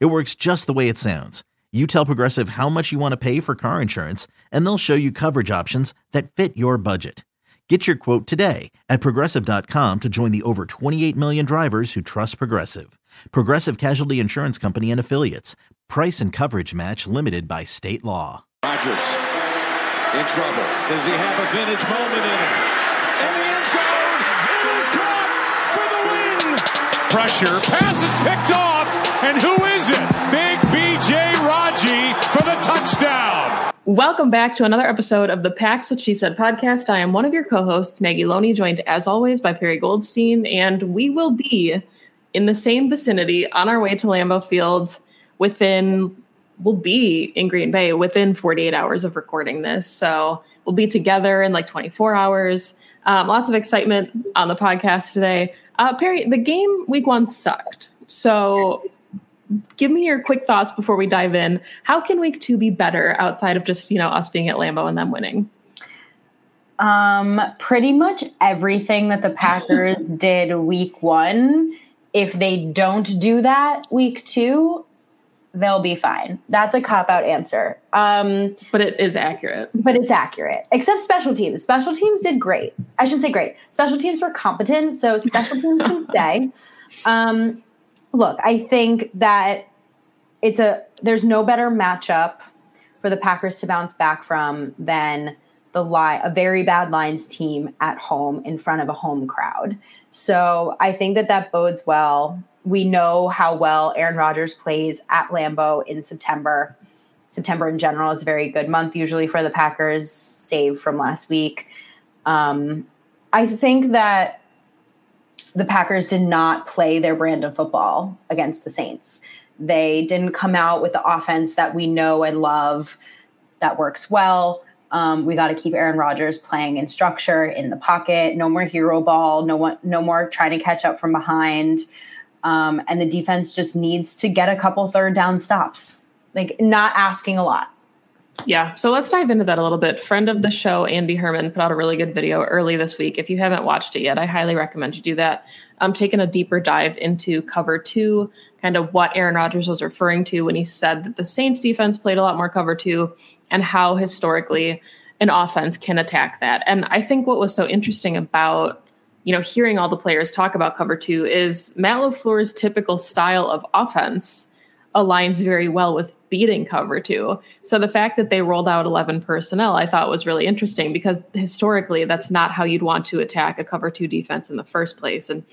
It works just the way it sounds. You tell Progressive how much you want to pay for car insurance, and they'll show you coverage options that fit your budget. Get your quote today at progressive.com to join the over 28 million drivers who trust Progressive. Progressive Casualty Insurance Company and Affiliates. Price and coverage match limited by state law. Rodgers in trouble. Does he have a vintage moment in him? In the end zone, it is caught for the win. Pressure, pass is picked off, and who is it? Big BJ Raji for the touchdown. Welcome back to another episode of the Pack's What She Said podcast. I am one of your co-hosts, Maggie Loney, joined as always by Perri Goldstein, and we will be in the same vicinity on our way to Lambeau Fields within we'll be in Green Bay within 48 hours of recording this. So we'll be together in like 24 hours. Um, lots of excitement on the podcast today. Uh, Perri, the game week one sucked. So yes. Give me your quick thoughts before we dive in. How can week two be better outside of just, you know, us being at Lambeau and them winning? Um, pretty much everything that the Packers did week one. If they don't do that week two, they'll be fine. That's a cop out answer. Um, but it is accurate. But it's accurate, except special teams. Special teams did great. I should say great. Special teams were competent, so special teams can stay. Um, look, I think that it's a there's no better matchup for the Packers to bounce back from than the lie a very bad Lions team at home in front of a home crowd. So I think that that bodes well we know how well Aaron Rodgers plays at Lambeau in September. September in general is a very good month usually for the Packers, save from last week. Um, I think that the Packers did not play their brand of football against the Saints. They didn't come out with the offense that we know and love that works well. Um, we got to keep Aaron Rodgers playing in structure in the pocket. No more hero ball. No one. No more trying to catch up from behind. Um, and the defense just needs to get a couple third down stops, like not asking a lot. Yeah. So let's dive into that a little bit. Friend of the show, Andy Herman, put out a really good video early this week. If you haven't watched it yet, I highly recommend you do that. I'm taking a deeper dive into cover two, kind of what Aaron Rodgers was referring to when he said that the Saints defense played a lot more cover two and how historically an offense can attack that. And I think what was so interesting about you know, hearing all the players talk about cover two is Matt LaFleur's typical style of offense aligns very well with beating cover two. So the fact that they rolled out 11 personnel, I thought was really interesting because historically that's not how you'd want to attack a cover two defense in the first place. And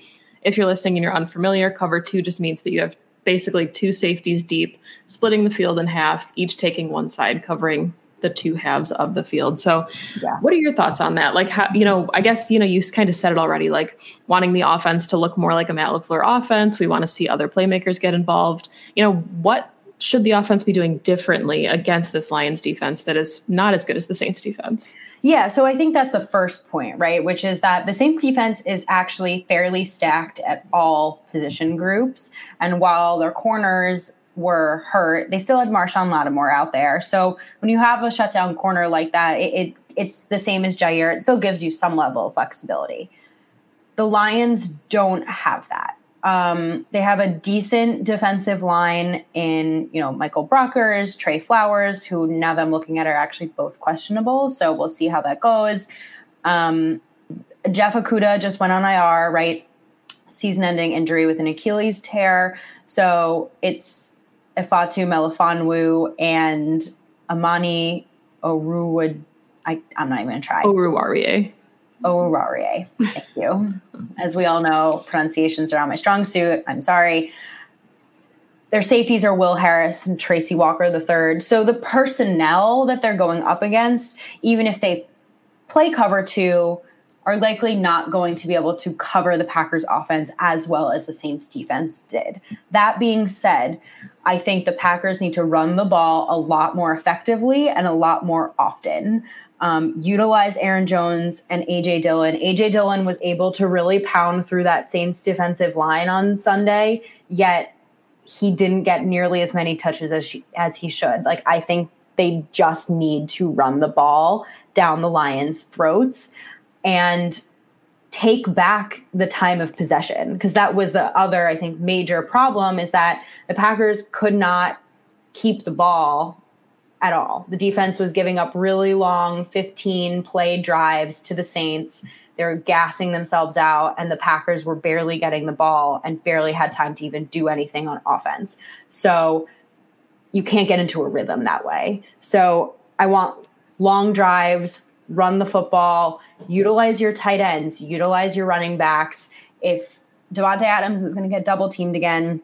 if you're listening and you're unfamiliar, cover two just means that you have basically two safeties deep, splitting the field in half, each taking one side, covering the two halves of the field. So, yeah. what are your thoughts on that? Like, how, you know, I guess, you know, you kind of said it already, like wanting the offense to look more like a Matt LaFleur offense. We want to see other playmakers get involved. You know, what should the offense be doing differently against this Lions defense that is not as good as the Saints defense? Yeah, so I think that's the first point, right? Which is that the Saints defense is actually fairly stacked at all position groups. And while their corners were hurt, they still had Marshon Lattimore out there. So when you have a shutdown corner like that, it, it it's the same as Jaire. It still gives you some level of flexibility. The Lions don't have that. Um, they have a decent defensive line in, you know, Michael Brockers, Trey Flowers, who now that I'm looking at are actually both questionable. So we'll see how that goes. Um, Jeff Okudah just went on IR, right? Season ending injury with an Achilles tear. So it's Ifeatu Melifonwu and Amani Oruwood. I, I'm not even going to try. Oruwariye. Oruwariye. Thank you. As we all know, pronunciations are on my strong suit. I'm sorry. Their safeties are Will Harris and Tracy Walker the third. So the personnel that they're going up against, even if they play cover two, are likely not going to be able to cover the Packers offense as well as the Saints defense did. That being said, I think the Packers need to run the ball a lot more effectively and a lot more often. Um, utilize Aaron Jones and AJ Dillon. AJ Dillon was able to really pound through that Saints defensive line on Sunday, yet he didn't get nearly as many touches as she, as he should. Like I think they just need to run the ball down the Lions' throats and take back the time of possession because that was the other I think major problem is that the Packers could not keep the ball at all. The defense was giving up really long 15 play drives to the Saints. They were gassing themselves out, and the Packers were barely getting the ball and barely had time to even do anything on offense. So you can't get into a rhythm that way. So I want long drives, run the football, utilize your tight ends, utilize your running backs. If Davante Adams is going to get double teamed again,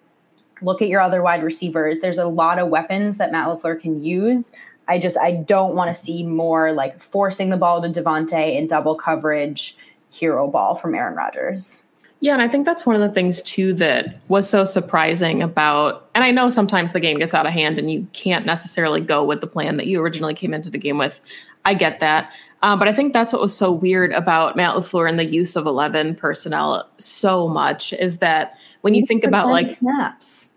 look at your other wide receivers. There's a lot of weapons that Matt LaFleur can use. I just I don't want to see more like forcing the ball to Davante in double coverage hero ball from Aaron Rodgers. Yeah, and I think that's one of the things too that was so surprising about and I know sometimes the game gets out of hand and you can't necessarily go with the plan that you originally came into the game with. I get that. Um, but I think that's what was so weird about Matt LaFleur and the use of 11 personnel so much is that when you think about like snaps.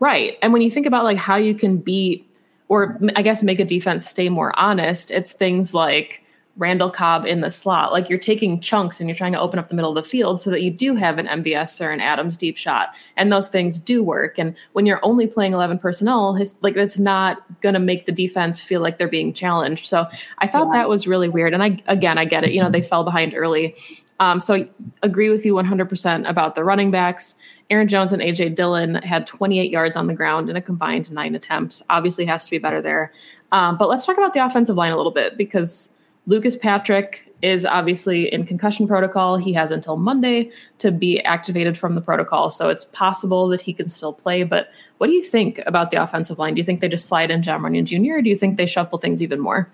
Right. And when you think about like how you can beat or I guess make a defense stay more honest, it's things like Randall Cobb in the slot. Like you're taking chunks and you're trying to open up the middle of the field so that you do have an MVS or an Adams deep shot. And those things do work. And when you're only playing 11 personnel, his, like that's not going to make the defense feel like they're being challenged. So I thought yeah. that was really weird. And I, again, I get it. You know, they fell behind early. Um, so I agree with you 100% about the running backs. Aaron Jones and AJ Dillon had 28 yards on the ground in a combined nine attempts. Obviously, has to be better there. Um, but let's talk about the offensive line a little bit because Lucas Patrick is obviously in concussion protocol. He has until Monday to be activated from the protocol. So it's possible that he can still play. But what do you think about the offensive line? Do you think they just slide in Jon Runyan Jr. or do you think they shuffle things even more?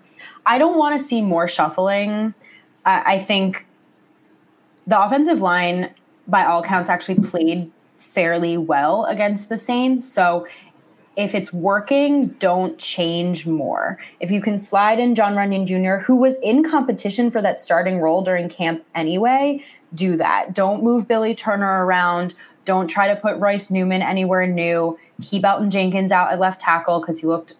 I don't want to see more shuffling. I, I think the offensive line, by all counts, actually played fairly well against the Saints. So if it's working, don't change more. If you can slide in Jon Runyan Jr., who was in competition for that starting role during camp anyway, do that. Don't move Billy Turner around. Don't try to put Royce Newman anywhere new. Keep Elgton Jenkins out at left tackle because he looked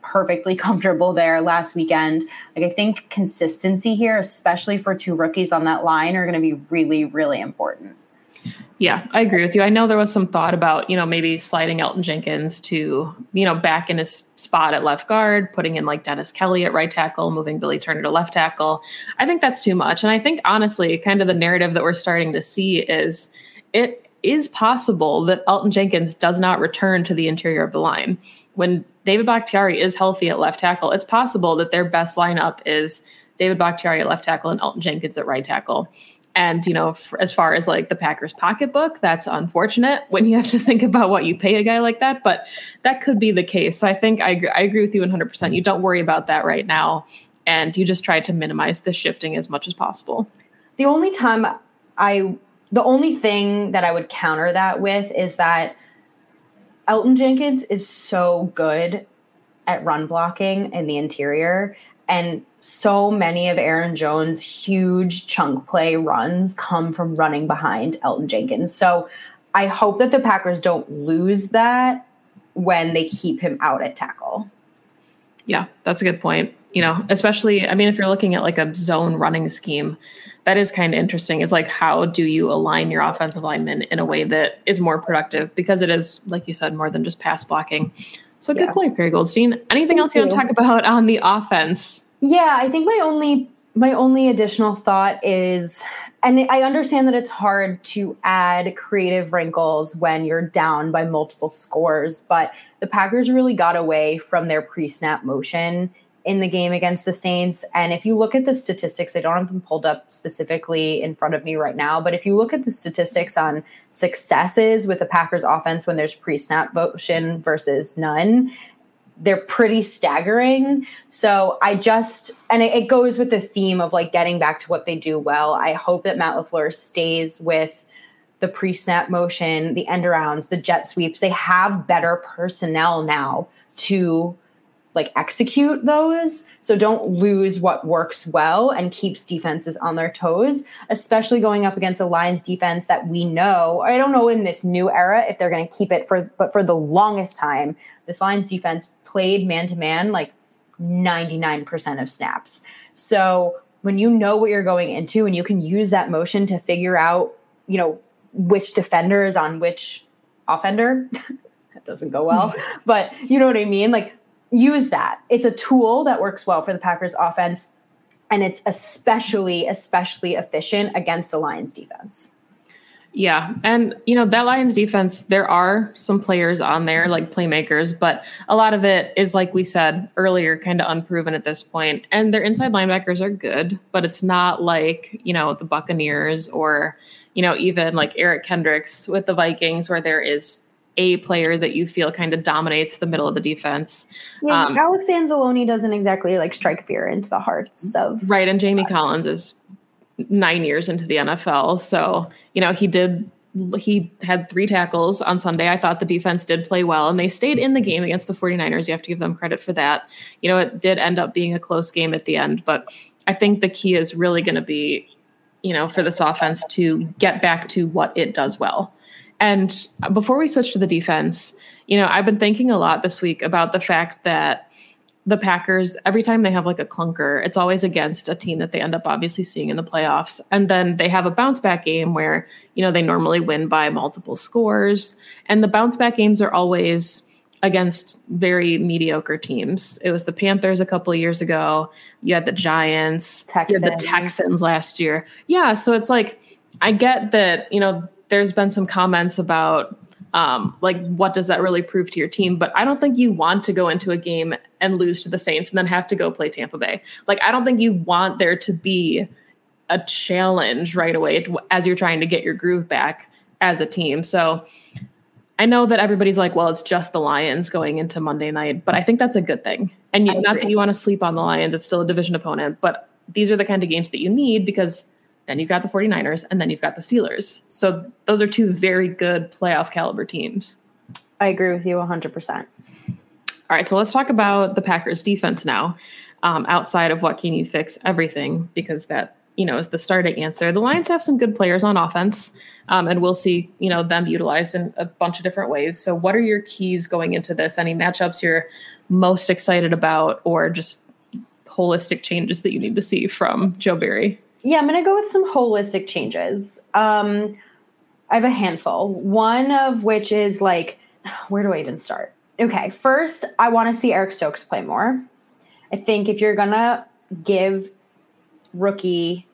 perfectly comfortable there last weekend. Like I think consistency here, especially for two rookies on that line, are going to be really, really important. Yeah, I agree with you. I know there was some thought about, you know, maybe sliding Elgton Jenkins to, you know, back in his spot at left guard, putting in like Dennis Kelly at right tackle, moving Billy Turner to left tackle. I think that's too much. And I think honestly, kind of the narrative that we're starting to see is it is possible that Elgton Jenkins does not return to the interior of the line. When David Bakhtiari is healthy at left tackle, it's possible that their best lineup is David Bakhtiari at left tackle and Elton Jenkins at right tackle. And, you know, f- as far as like the Packers pocketbook, that's unfortunate when you have to think about what you pay a guy like that. But that could be the case. So I think I, I agree with you 100%. You don't worry about that right now. And you just try to minimize the shifting as much as possible. The only time I, the only thing that I would counter that with is that Elgton Jenkins is so good at run blocking in the interior. And so many of Aaron Jones' huge chunk play runs come from running behind Elgton Jenkins. So I hope that the Packers don't lose that when they keep him out at tackle. Yeah, that's a good point. You know, especially, I mean, if you're looking at like a zone running scheme, that is kind of interesting. Is like, how do you align your offensive linemen in a way that is more productive? Because it is, like you said, more than just pass blocking. So good yeah. point, Perri Goldstein. Anything Thank else you, you want to talk about on the offense? Yeah, I think my only my only additional thought is and I understand that it's hard to add creative wrinkles when you're down by multiple scores, but the Packers really got away from their pre-snap motion in the game against the Saints. And if you look at the statistics, I don't have them pulled up specifically in front of me right now, but if you look at the statistics on successes with the Packers offense when there's pre snap motion versus none, they're pretty staggering. So I just, and it, it, goes with the theme of like getting back to what they do well. I hope that Matt LaFleur stays with the pre snap motion, the end arounds, the jet sweeps. They have better personnel now to like execute those. So don't lose what works well and keeps defenses on their toes, especially going up against a Lions defense that we know. I don't know in this new era if they're going to keep it for, but for the longest time, this Lions defense played man to man like 99% of snaps. So when you know what you're going into and you can use that motion to figure out, you know, which defender is on which offender. that doesn't go well, but you know what I mean? Like use that. It's a tool that works well for the Packers offense and it's especially especially efficient against a Lions defense. Yeah. And, you know, that Lions defense, there are some players on there, like playmakers, but a lot of it is, like we said earlier, kind of unproven at this point. And their inside linebackers are good, but it's not like, you know, the Buccaneers or, you know, even like Eric Kendricks with the Vikings, where there is a player that you feel kind of dominates the middle of the defense. Yeah, um, Alex Anzalone doesn't exactly like strike fear into the hearts of right. And Jamie Collins is nine years into the NFL, so you know he did. He had three tackles on Sunday. I thought the defense did play well and they stayed in the game against the 49ers. You have to give them credit for that. You know, it did end up being a close game at the end, but I think the key is really going to be, you know, for this offense to get back to what it does well and before we switch to the defense, you know, I've been thinking a lot this week about the fact that the Packers, every time they have like a clunker, it's always against a team that they end up obviously seeing in the playoffs. And then they have a bounce back game where, you know, they normally win by multiple scores. And the bounce back games are always against very mediocre teams. It was the Panthers a couple of years ago. You had the Giants, Texans. you had the Texans last year. Yeah. So it's like, I get that, you know, there's been some comments about um, like what does that really prove to your team? But I don't think you want to go into a game and lose to the Saints and then have to go play Tampa Bay. Like I don't think you want there to be a challenge right away as you're trying to get your groove back as a team. So I know that everybody's like, well, it's just the Lions going into Monday night, but I think that's a good thing. And you, not that you want to sleep on the Lions, it's still a division opponent, but these are the kind of games that you need because then you've got the 49ers, and then you've got the Steelers. So those are two very good playoff caliber teams. I agree with you 100%. All right, so let's talk about the Packers defense now. Um, outside of what can you fix everything, because that you know is the starting answer. The Lions have some good players on offense, um, and we'll see you know them utilized in a bunch of different ways. So, what are your keys going into this? Any matchups you're most excited about, or just holistic changes that you need to see from Joe Barry? Yeah, I'm going to go with some holistic changes. Um, I have a handful. One of which is like, where do I even start? Okay, first, I want to see Eric Stokes play more. I think if you're going to give rookie,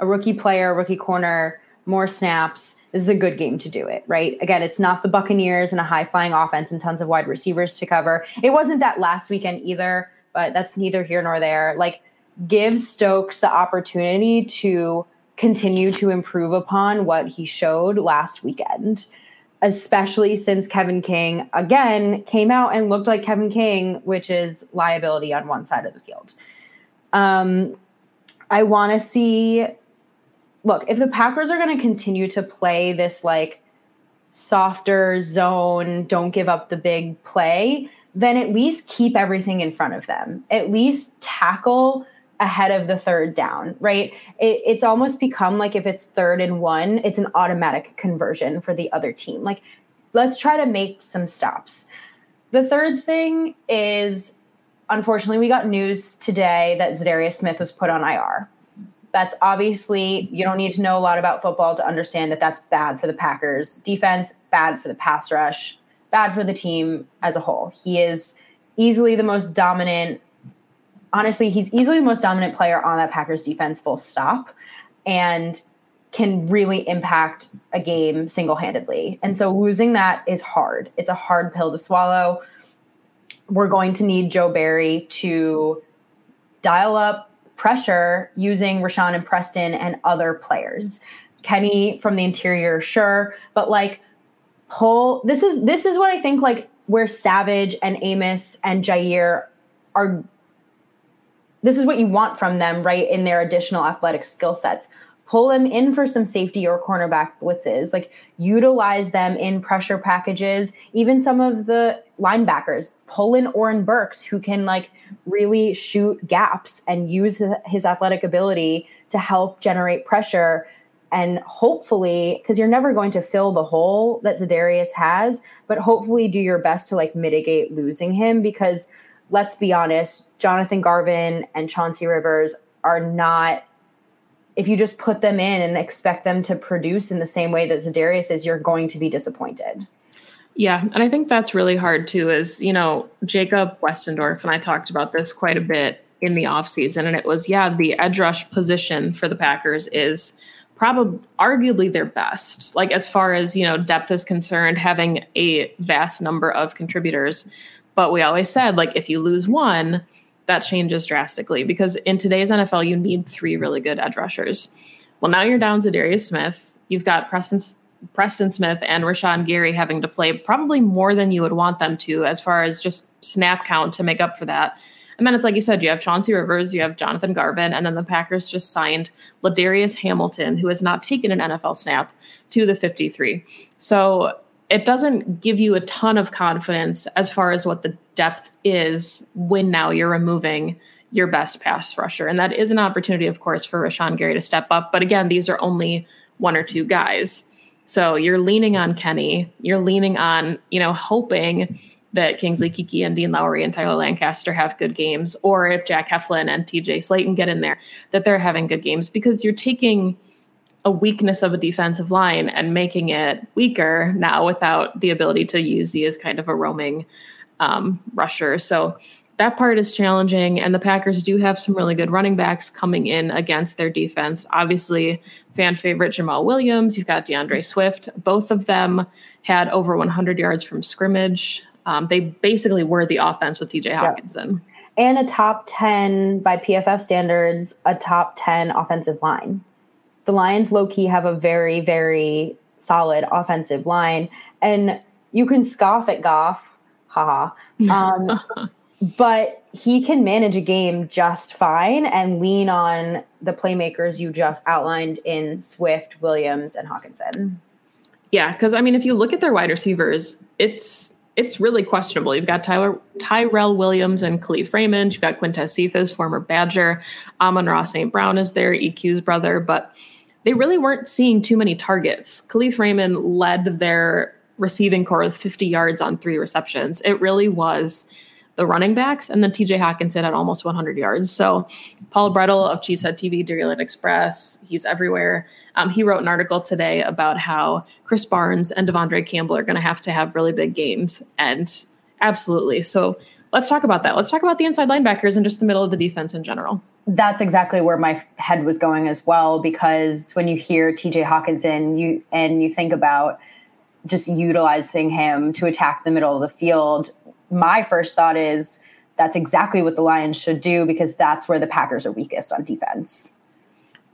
a rookie player, a rookie corner more snaps, this is a good game to do it, right? Again, it's not the Buccaneers and a high flying offense and tons of wide receivers to cover. It wasn't that last weekend either, but that's neither here nor there. Like, give Stokes the opportunity to continue to improve upon what he showed last weekend, especially since Kevin King again came out and looked like Kevin King, which is liability on one side of the field. Um, I want to see. Look, if the Packers are going to continue to play this like softer zone, don't give up the big play, then at least keep everything in front of them. At least tackle ahead of the third down, right? It, it's almost become like if it's third and one, it's an automatic conversion for the other team. Like, let's try to make some stops. The third thing is, unfortunately, we got news today that Za'Darius Smith was put on IR. That's obviously, you don't need to know a lot about football to understand that that's bad for the Packers defense, bad for the pass rush, bad for the team as a whole. He is easily the most dominant honestly, he's easily the most dominant player on that Packers defense, full stop, and can really impact a game single handedly. And so losing that is hard. It's a hard pill to swallow. We're going to need Joe Barry to dial up pressure using Rashan and Preston and other players. Kenny from the interior, sure, but like pull this is this is what I think like where Savage and Amos and Jaire are this is what you want from them, right? In their additional athletic skill sets. Pull them in for some safety or cornerback blitzes, like utilize them in pressure packages, even some of the linebackers. Pull in Oren Burks, who can like really shoot gaps and use his athletic ability to help generate pressure and hopefully because you're never going to fill the hole that Za'Darius has, but hopefully do your best to like mitigate losing him because let's be honest, Jonathan Garvin and Chauncey Rivers are not if you just put them in and expect them to produce in the same way that Za'Darius is, you're going to be disappointed. Yeah, and I think that's really hard too. Is you know Jacob Westendorf and I talked about this quite a bit in the offseason, and it was yeah the edge rush position for the Packers is probably arguably their best. Like as far as you know depth is concerned, having a vast number of contributors. But we always said like if you lose one, that changes drastically because in today's NFL you need three really good edge rushers. Well, now you're down to Darius Smith. You've got Preston Preston Smith and Rashan Gary having to play probably more than you would want them to, as far as just snap count to make up for that. And then it's like you said, you have Chauncey Rivers, you have Jonathan Garvin, and then the Packers just signed Ladarius Hamilton, who has not taken an NFL snap, to the 53. So it doesn't give you a ton of confidence as far as what the depth is when now you're removing your best pass rusher. And that is an opportunity, of course, for Rashan Gary to step up. But again, these are only one or two guys. So you're leaning on Kenny. You're leaning on, you know, hoping that Kingsley Keke and Dean Lowry and Tyler Lancaster have good games, or if Jack Heflin and TJ Slaton get in there, that they're having good games because you're taking a weakness of a defensive line and making it weaker now without the ability to use the as kind of a roaming um, rusher. So that part is challenging. And the Packers do have some really good running backs coming in against their defense. Obviously, fan favorite Jamaal Williams. You've got D'Andre Swift. Both of them had over 100 yards from scrimmage. Um, they basically were the offense with TJ Hockenson. Yeah. And a top 10 by PFF standards, a top 10 offensive line. The Lions low key have a very, very solid offensive line. And you can scoff at Goff, haha. Um, but he can manage a game just fine and lean on the playmakers you just outlined in Swift, Williams, and Hockenson. Yeah, because I mean, if you look at their wide receivers, it's it's really questionable. You've got Tyler Tyrell Williams and Kalif Raymond. You've got Quintez Cephus, former Badger. Amon-Ra St. Brown is there, EQ's brother, but they really weren't seeing too many targets. Kalif Raymond led their receiving corps with 50 yards on three receptions. It really was the running backs, and then TJ Hockenson at almost 100 yards. So Paul Bretl of Cheesehead TV, Dairyland Express, he's everywhere. Um, he wrote an article today about how Krys Barnes and De'Vondre Campbell are going to have to have really big games, and absolutely. So let's talk about that. Let's talk about the inside linebackers and just the middle of the defense in general. That's exactly where my head was going as well, because when you hear TJ Hockenson, you and you think about just utilizing him to attack the middle of the field my first thought is that's exactly what the Lions should do because that's where the Packers are weakest on defense.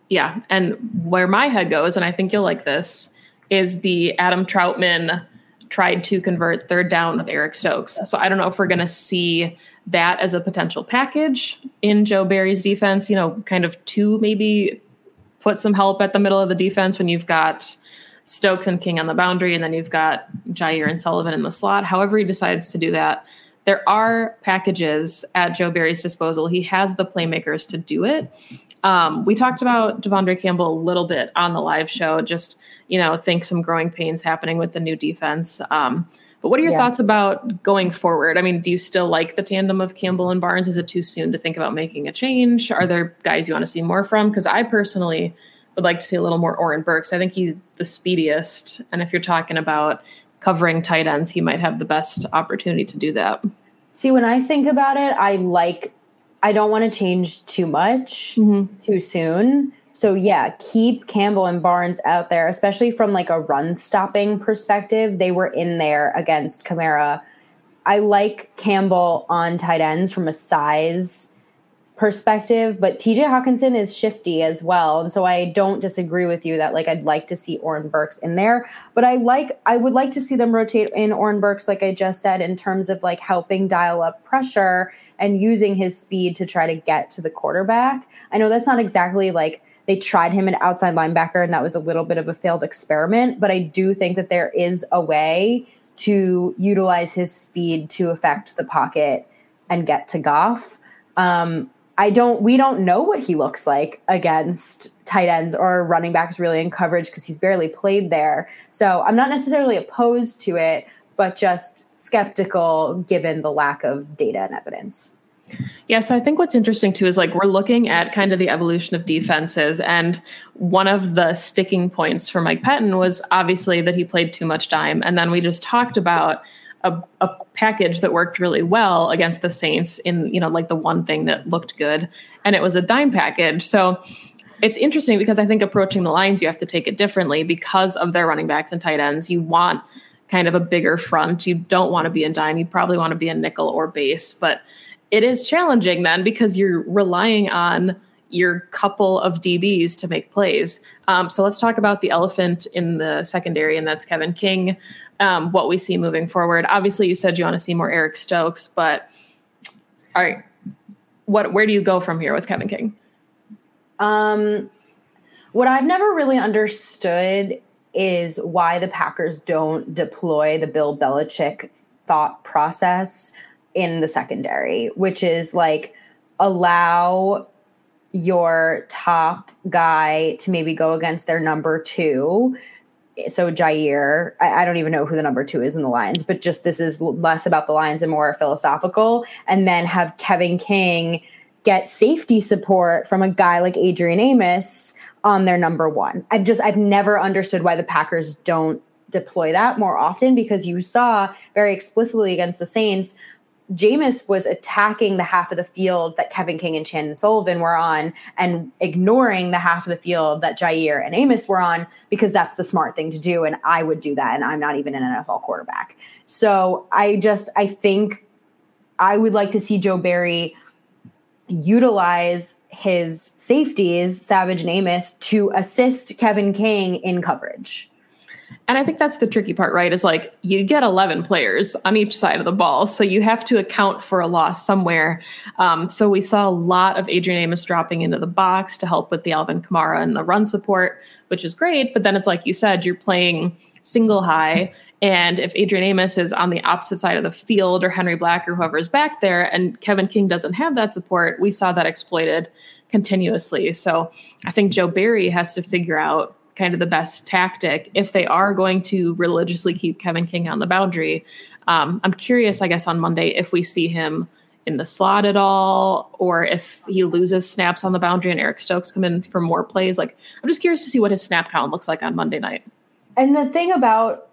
Yeah. And where my head goes, and I think you'll like this, is the Adam Trautman tried to convert third down with Eric Stokes. So I don't know if we're going to see that as a potential package in Joe Barry's defense, you know, kind of to maybe put some help at the middle of the defense when you've got Stokes and King on the boundary, and then you've got Jaire and Sullivan in the slot. However, he decides to do that. There are packages at Joe Barry's disposal. He has the playmakers to do it. Um, we talked about De'Vondre Campbell a little bit on the live show. Just you know, think some growing pains happening with the new defense. Um, but what are your yeah. thoughts about going forward? I mean, do you still like the tandem of Campbell and Barnes? Is it too soon to think about making a change? Are there guys you want to see more from? Because I personally would like to see a little more Oren Burks. I think he's the speediest. And if you're talking about covering tight ends, he might have the best opportunity to do that. See, when I think about it, I like, I don't want to change too much mm-hmm. too soon. So yeah, keep Campbell and Barnes out there, especially from like a run stopping perspective. They were in there against Kamara. I like Campbell on tight ends from a size perspective, but TJ Hockenson is shifty as well. And so I don't disagree with you that like I'd like to see Oren Burks in there. But I like I would like to see them rotate in Oren Burks, like I just said, in terms of like helping dial up pressure and using his speed to try to get to the quarterback. I know that's not exactly like they tried him an outside linebacker and that was a little bit of a failed experiment, but I do think that there is a way to utilize his speed to affect the pocket and get to Goff. Um, I don't we don't know what he looks like against tight ends or running backs really in coverage because he's barely played there. So I'm not necessarily opposed to it, but just skeptical given the lack of data and evidence. Yeah, so I think what's interesting too is like we're looking at kind of the evolution of defenses, and one of the sticking points for Mike Pettine was obviously that he played too much dime, and then we just talked about a, a, package that worked really well against the Saints in, you know, like the one thing that looked good, and it was a dime package. So it's interesting because I think approaching the Lions, you have to take it differently because of their running backs and tight ends. You want kind of a bigger front. You don't want to be in dime. You probably want to be in nickel or base, but it is challenging then because you're relying on your couple of DBs to make plays. Um, so let's talk about the elephant in the secondary, and that's Kevin King um, what we see moving forward. Obviously, you said you want to see more Eric Stokes, but all right, what where do you go from here with Kevin King? Um, what I've never really understood is why the Packers don't deploy the Bill Belichick thought process in the secondary, which is like allow your top guy to maybe go against their number two so Jaire, I, I, don't even know who the number two is in the Lions, but just this is less about the Lions and more philosophical. And then have Kevin King get safety support from a guy like Adrian Amos on their number one. I've just I've never understood why the Packers don't deploy that more often because you saw very explicitly against the Saints Jameis was attacking the half of the field that Kevin King and Chandon Sullivan were on and ignoring the half of the field that Jaire and Amos were on because that's the smart thing to do. And I would do that. And I'm not even an NFL quarterback. So I just, I think I would like to see Joe Barry utilize his safeties, Savage and Amos, to assist Kevin King in coverage. And I think that's the tricky part, right? Is like you get 11 players on each side of the ball. So you have to account for a loss somewhere. Um, so we saw a lot of Adrian Amos dropping into the box to help with the Alvin Kamara and the run support, which is great. But then it's like you said, you're playing single high. And if Adrian Amos is on the opposite side of the field or Henry Black or whoever's back there and Kevin King doesn't have that support, we saw that exploited continuously. So I think Joe Barry has to figure out kind of the best tactic if they are going to religiously keep Kevin King on the boundary. Um, I'm curious, I guess, on Monday if we see him in the slot at all, or if he loses snaps on the boundary and Eric Stokes come in for more plays. Like, I'm just curious to see what his snap count looks like on Monday night. And the thing about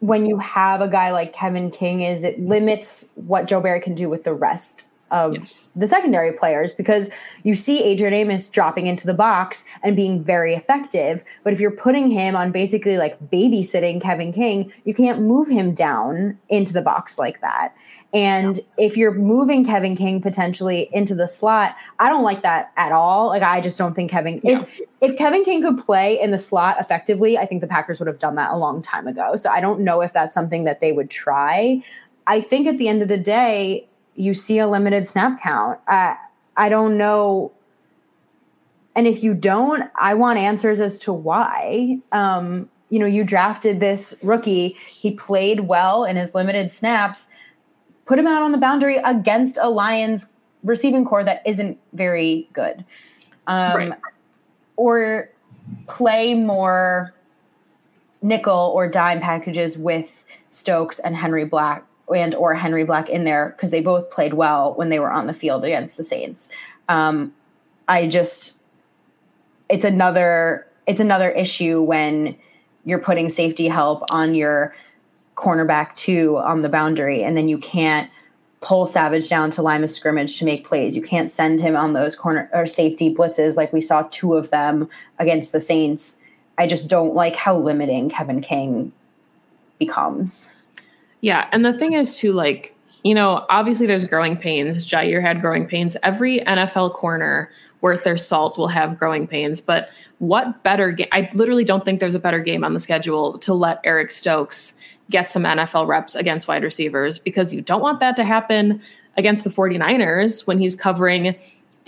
when you have a guy like Kevin King is it limits what Joe Barry can do with the rest of yes. the secondary players because you see Adrian Amos dropping into the box and being very effective. But if you're putting him on basically like babysitting Kevin King, you can't move him down into the box like that. And if you're moving Kevin King potentially into the slot, I don't like that at all. Like I just don't think Kevin yeah. if if Kevin King could play in the slot effectively, I think the Packers would have done that a long time ago. So I don't know if that's something that they would try. I think at the end of the day, you see a limited snap count. Uh, I don't know. And if you don't, I want answers as to why. Um, you know, you drafted this rookie. He played well in his limited snaps. Put him out on the boundary against a Lions receiving core that isn't very good. Um, right. Or play more nickel or dime packages with Stokes and Henry Black and or Henry Black in there because they both played well when they were on the field against the Saints. Um, I just it's another it's another issue when you're putting safety help on your cornerback two on the boundary and then you can't pull Savage down to line of scrimmage to make plays. You can't send him on those corner or safety blitzes like we saw two of them against the Saints. I just don't like how limiting Kevin King becomes. Yeah, and the thing is to like you know, obviously there's growing pains. Jaire had growing pains. Every NFL corner worth their salt will have growing pains. But what better game? I literally don't think there's a better game on the schedule to let Eric Stokes get some NFL reps against wide receivers because you don't want that to happen against the 49ers when he's covering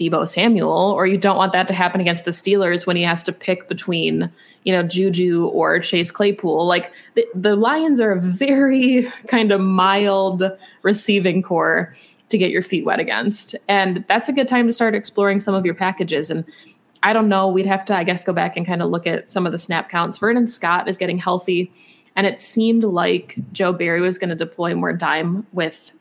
Deebo Samuel, or you don't want that to happen against the Steelers when he has to pick between, you know, Juju or Chase Claypool. Like the, the Lions are a very kind of mild receiving core to get your feet wet against. And that's a good time to start exploring some of your packages. And I don't know, we'd have to, I guess, go back and kind of look at some of the snap counts. Vernon Scott is getting healthy. And it seemed like Joe Barry was going to deploy more dime with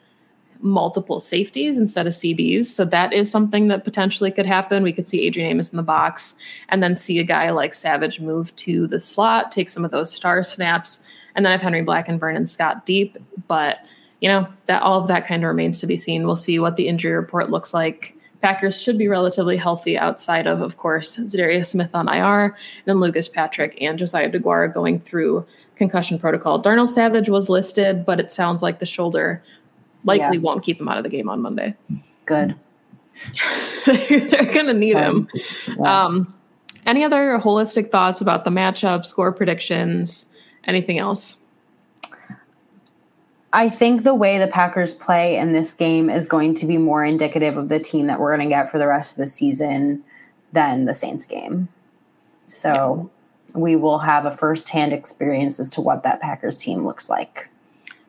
multiple safeties instead of CBs. So that is something that potentially could happen. We could see Adrian Amos in the box and then see a guy like Savage move to the slot, take some of those star snaps, and then have Henry Black and Vernon Scott deep. But you know, that all of that kind of remains to be seen. We'll see what the injury report looks like. Packers should be relatively healthy outside of, of course, Za'Darius Smith on IR, and then Lucas Patrick and Josiah DeGuara going through concussion protocol. Darnell Savage was listed, but it sounds like the shoulder likely yeah. won't keep him out of the game on Monday. Good. They're going to need um, him. Yeah. Um, any other holistic thoughts about the matchup, score predictions, anything else? I think the way the Packers play in this game is going to be more indicative of the team that we're going to get for the rest of the season than the Saints game. So. We will have a firsthand experience as to what that Packers team looks like.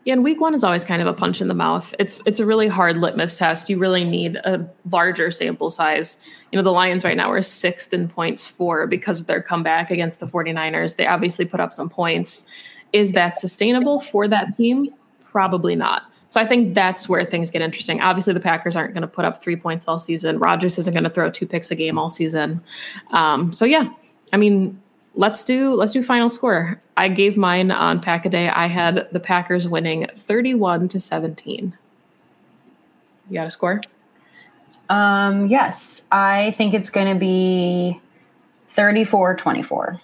Yeah, and week one is always kind of a punch in the mouth. It's it's a really hard litmus test. You really need a larger sample size. You know, the Lions right now are sixth in points for because of their comeback against the 49ers. They obviously put up some points. Is that sustainable for that team? Probably not. So I think that's where things get interesting. Obviously, the Packers aren't going to put up three points all season. Rodgers isn't going to throw two picks a game all season. Um, so yeah, I mean, let's do let's do final score. I gave mine on pack a day. I had the Packers winning 31 to 17. You got a score? Um, yes. I think it's going to be 34-24.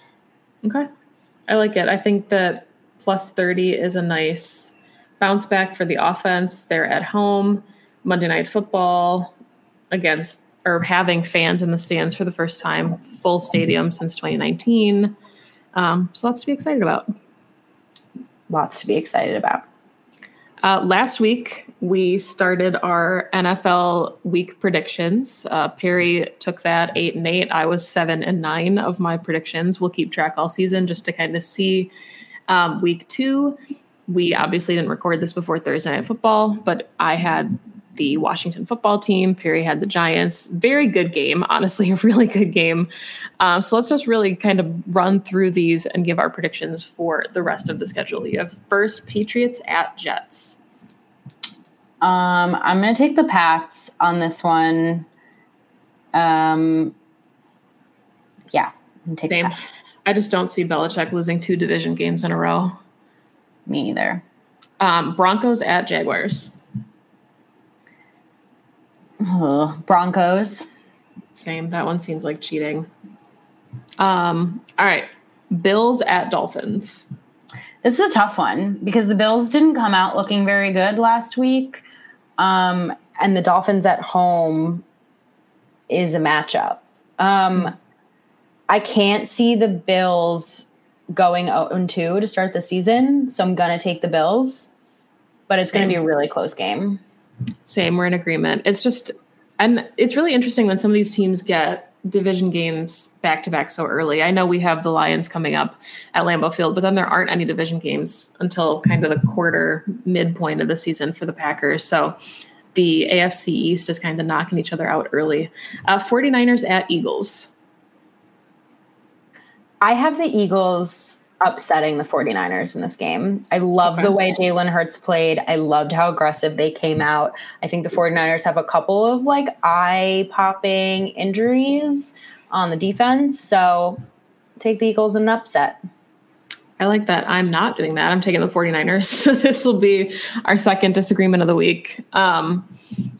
Okay. I like it. I think that plus 30 is a nice bounce back for the offense. They're at home, Monday night football against or having fans in the stands for the first time, full stadium since 2019. Um, so lots to be excited about. Lots to be excited about. Uh, last week, we started our NFL week predictions. Uh, Perri took that eight and eight. I was seven and nine of my predictions. We'll keep track all season just to kind of see. Um, week two, we obviously didn't record this before Thursday Night Football, but I had the Washington football team. Perri had the Giants. Very good game, honestly, a really good game. Um, so let's just really kind of run through these and give our predictions for the rest of the schedule. You have first Patriots at Jets. Um, I'm going to take the Pats on this one. Um, yeah, take Same. I just don't see Belichick losing two division games in a row. Me either. Um, Broncos at Jaguars. Broncos. Same. That one seems like cheating. Um, all right. Bills at Dolphins. This is a tough one because the Bills didn't come out looking very good last week. Um, and the Dolphins at home is a matchup. Um, I can't see the Bills going 0 2 to start the season. So I'm going to take the Bills, but it's going to be a really close game. Same, we're in agreement. It's just, and it's really interesting when some of these teams get division games back to back so early. I know we have the Lions coming up at Lambeau Field, but then there aren't any division games until kind of the quarter midpoint of the season for the Packers. So the AFC East is kind of knocking each other out early. Uh, 49ers at Eagles. I have the Eagles upsetting the 49ers in this game. I love okay. the way Jalen Hurts played. I loved how aggressive they came out. I think the 49ers have a couple of like eye popping injuries on the defense. So take the Eagles in an upset. I like that. I'm not doing that. I'm taking the 49ers. So this will be our second disagreement of the week. Um,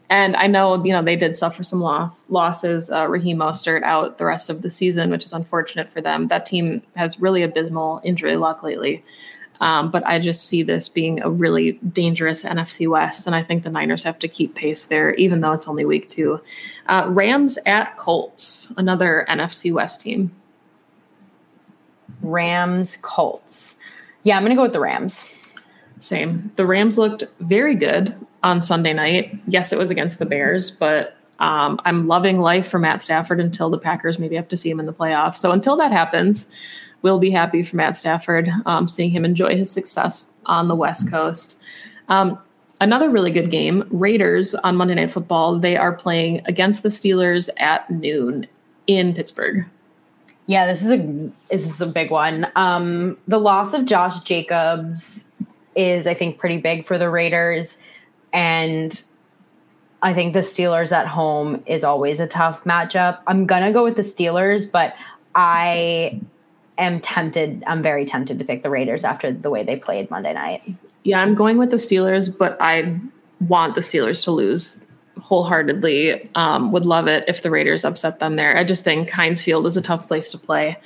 and I know, you know, they did suffer some loss, losses. Uh, Raheem Mostert out the rest of the season, which is unfortunate for them. That team has really abysmal injury luck lately. Um, but I just see this being a really dangerous NFC West, and I think the Niners have to keep pace there, even though it's only week two. Uh, Rams at Colts, another NFC West team. Rams, Colts. Yeah, I'm going to go with the Rams. Same. The Rams looked very good on Sunday night. Yes, it was against the Bears, but um, I'm loving life for Matt Stafford until the Packers maybe have to see him in the playoffs. So until that happens, we'll be happy for Matt Stafford, um, seeing him enjoy his success on the West Coast. Um, another really good game Raiders on Monday Night Football. They are playing against the Steelers at noon in Pittsburgh. Yeah, this is a this is a big one. Um, the loss of Josh Jacobs is, I think, pretty big for the Raiders, and I think the Steelers at home is always a tough matchup. I'm gonna go with the Steelers, but I am tempted. I'm very tempted to pick the Raiders after the way they played Monday night. Yeah, I'm going with the Steelers, but I want the Steelers to lose wholeheartedly. Um, would love it if the Raiders upset them there. I just think Heinz Field is a tough place to play.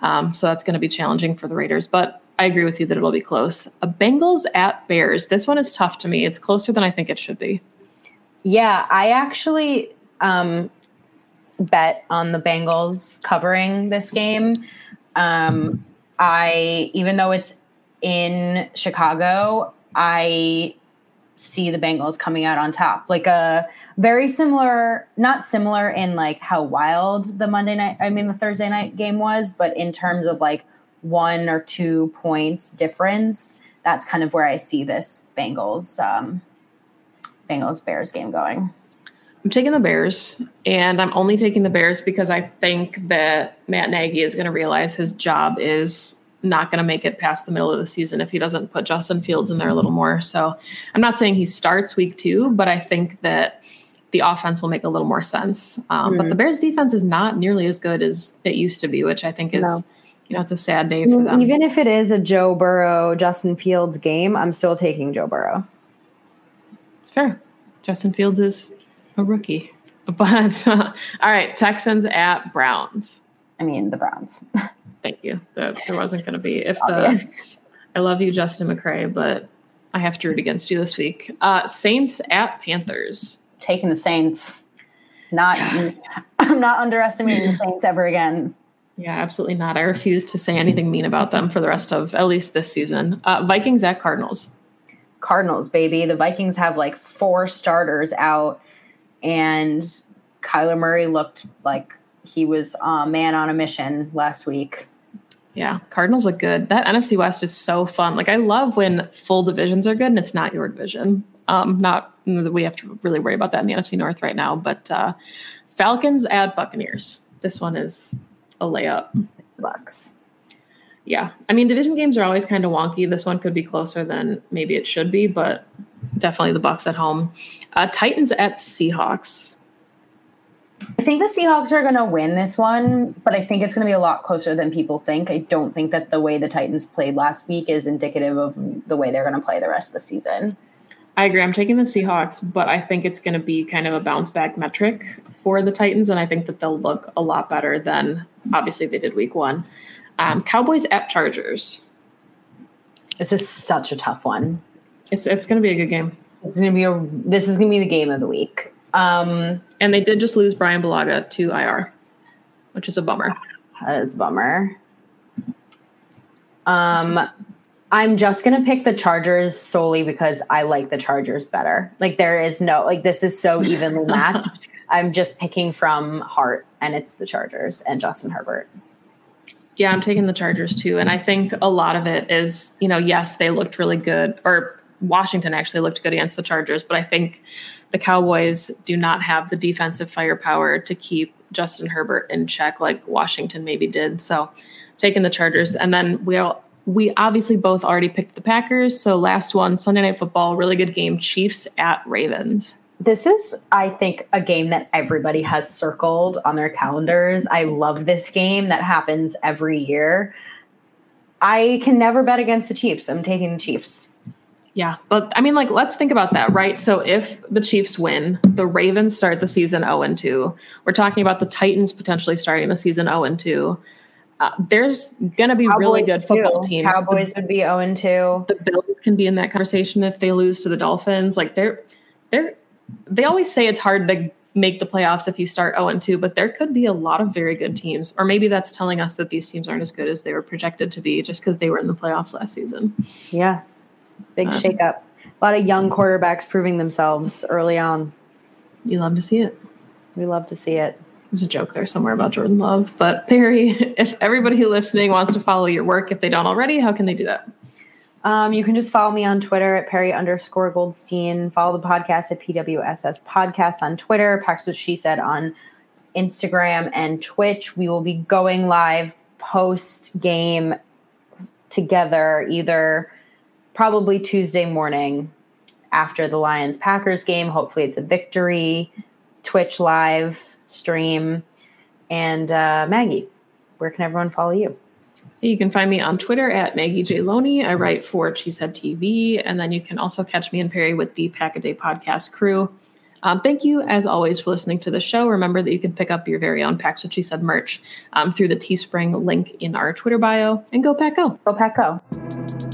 Um, so that's going to be challenging for the Raiders. But I agree with you that it'll be close. A Bengals at Bears. This one is tough to me. It's closer than I think it should be. Yeah, I actually um, bet on the Bengals covering this game. Um, I even though it's in Chicago, I see the Bengals coming out on top. Like a very similar, not similar in like how wild the Monday night, I mean the Thursday night game was, but in terms of like one or two points difference, that's kind of where I see this Bengals um, Bengals Bears game going. I'm taking the Bears, and I'm only taking the Bears because I think that Matt Nagy is going to realize his job is not going to make it past the middle of the season if he doesn't put Justin Fields in there a little more. So I'm not saying he starts week two, but I think that the offense will make a little more sense. Um, mm But the hmm. Bears defense is not nearly as good as it used to be, which I think is. No. You know, it's a sad day for them. Even if it is a Joe Burrow, Justin Fields game, I'm still taking Joe Burrow. Fair. Justin Fields is a rookie. But uh, all right, Texans at Browns. I mean, the Browns. Thank you. there wasn't going to be if the. I love you, Justin McCray, but I have to root against you this week. Uh, Saints at Panthers. Taking the Saints. Not. I'm not underestimating the Saints ever again. Yeah, absolutely not. I refuse to say anything mean about them for the rest of at least this season. Uh, Vikings at Cardinals. Cardinals, baby. The Vikings have like four starters out, and Kyler Murray looked like he was a man on a mission last week. Yeah, Cardinals look good. That NFC West is so fun. Like I love when full divisions are good and it's not your division. Um, not we have to really worry about that in the NFC North right now. But uh, Falcons at Buccaneers. This one is a layup. It's the Bucs yeah, I mean, division games are always kind of wonky. This one could be closer than maybe it should be, but definitely the Bucs at home. Uh, Titans at Seahawks. I think the Seahawks are going to win this one, but I think it's going to be a lot closer than people think. I don't think that the way the Titans played last week is indicative of the way they're going to play the rest of the season. I agree. I'm taking the Seahawks, but I think it's going to be kind of a bounce back metric for the Titans, and I think that they'll look a lot better than obviously they did week one. Um, Cowboys at Chargers. This is such a tough one. It's it's going to be a good game. It's going to be a. This is going to be the game of the week. Um, and they did just lose Brian Bulaga to IR, which is a bummer. That is a bummer. Um, I'm just gonna pick the Chargers solely because I like the Chargers better. Like there is no like this is so evenly matched. I'm just picking from heart, and it's the Chargers and Justin Herbert. Yeah, I'm taking the Chargers too. And I think a lot of it is, you know, yes, they looked really good, or Washington actually looked good against the Chargers, but I think the Cowboys do not have the defensive firepower to keep Justin Herbert in check like Washington maybe did. So taking the Chargers. And then we all we obviously both already picked the Packers. So last one, Sunday night football, really good game. Chiefs at Ravens. This is, I think, a game that everybody has circled on their calendars. I love this game that happens every year. I can never bet against the Chiefs. I'm taking the Chiefs. Yeah, but I mean, like, let's think about that, right? So if the Chiefs win, the Ravens start the season 0 and 2. We're talking about the Titans potentially starting the season 0 and 2. Uh, there's going to be Cowboys really good football too. teams. Cowboys would be 0 and 2. The, the Bills can be in that conversation if they lose to the Dolphins. Like they're they're they always say it's hard to make the playoffs if you start 0 and 2, but there could be a lot of very good teams. Or maybe that's telling us that these teams aren't as good as they were projected to be just because they were in the playoffs last season. Yeah. Big Um, shakeup. A lot of young quarterbacks proving themselves early on. You love to see it. We love to see it. There's a joke there somewhere about Jordan Love. But Perri, if everybody listening wants to follow your work, if they don't already, how can they do that? Um, you can just follow me on Twitter at Perri underscore Goldstein. Follow the podcast at PWSS Podcast on Twitter. Pack's What She Said on Instagram and Twitch. We will be going live post game together, either probably Tuesday morning after the Lions Packers game. Hopefully, it's a victory. Twitch live stream. And uh, Maggie, where can everyone follow you? You can find me on Twitter at Maggie J. Loney. I write for Cheesehead TV. And then you can also catch me and Perri with the Pack a Day podcast crew. Um, thank you, as always, for listening to the show. Remember that you can pick up your very own Pack's What She Said merch um, through the Teespring link in our Twitter bio. And go Pack Go. Go Pack Go.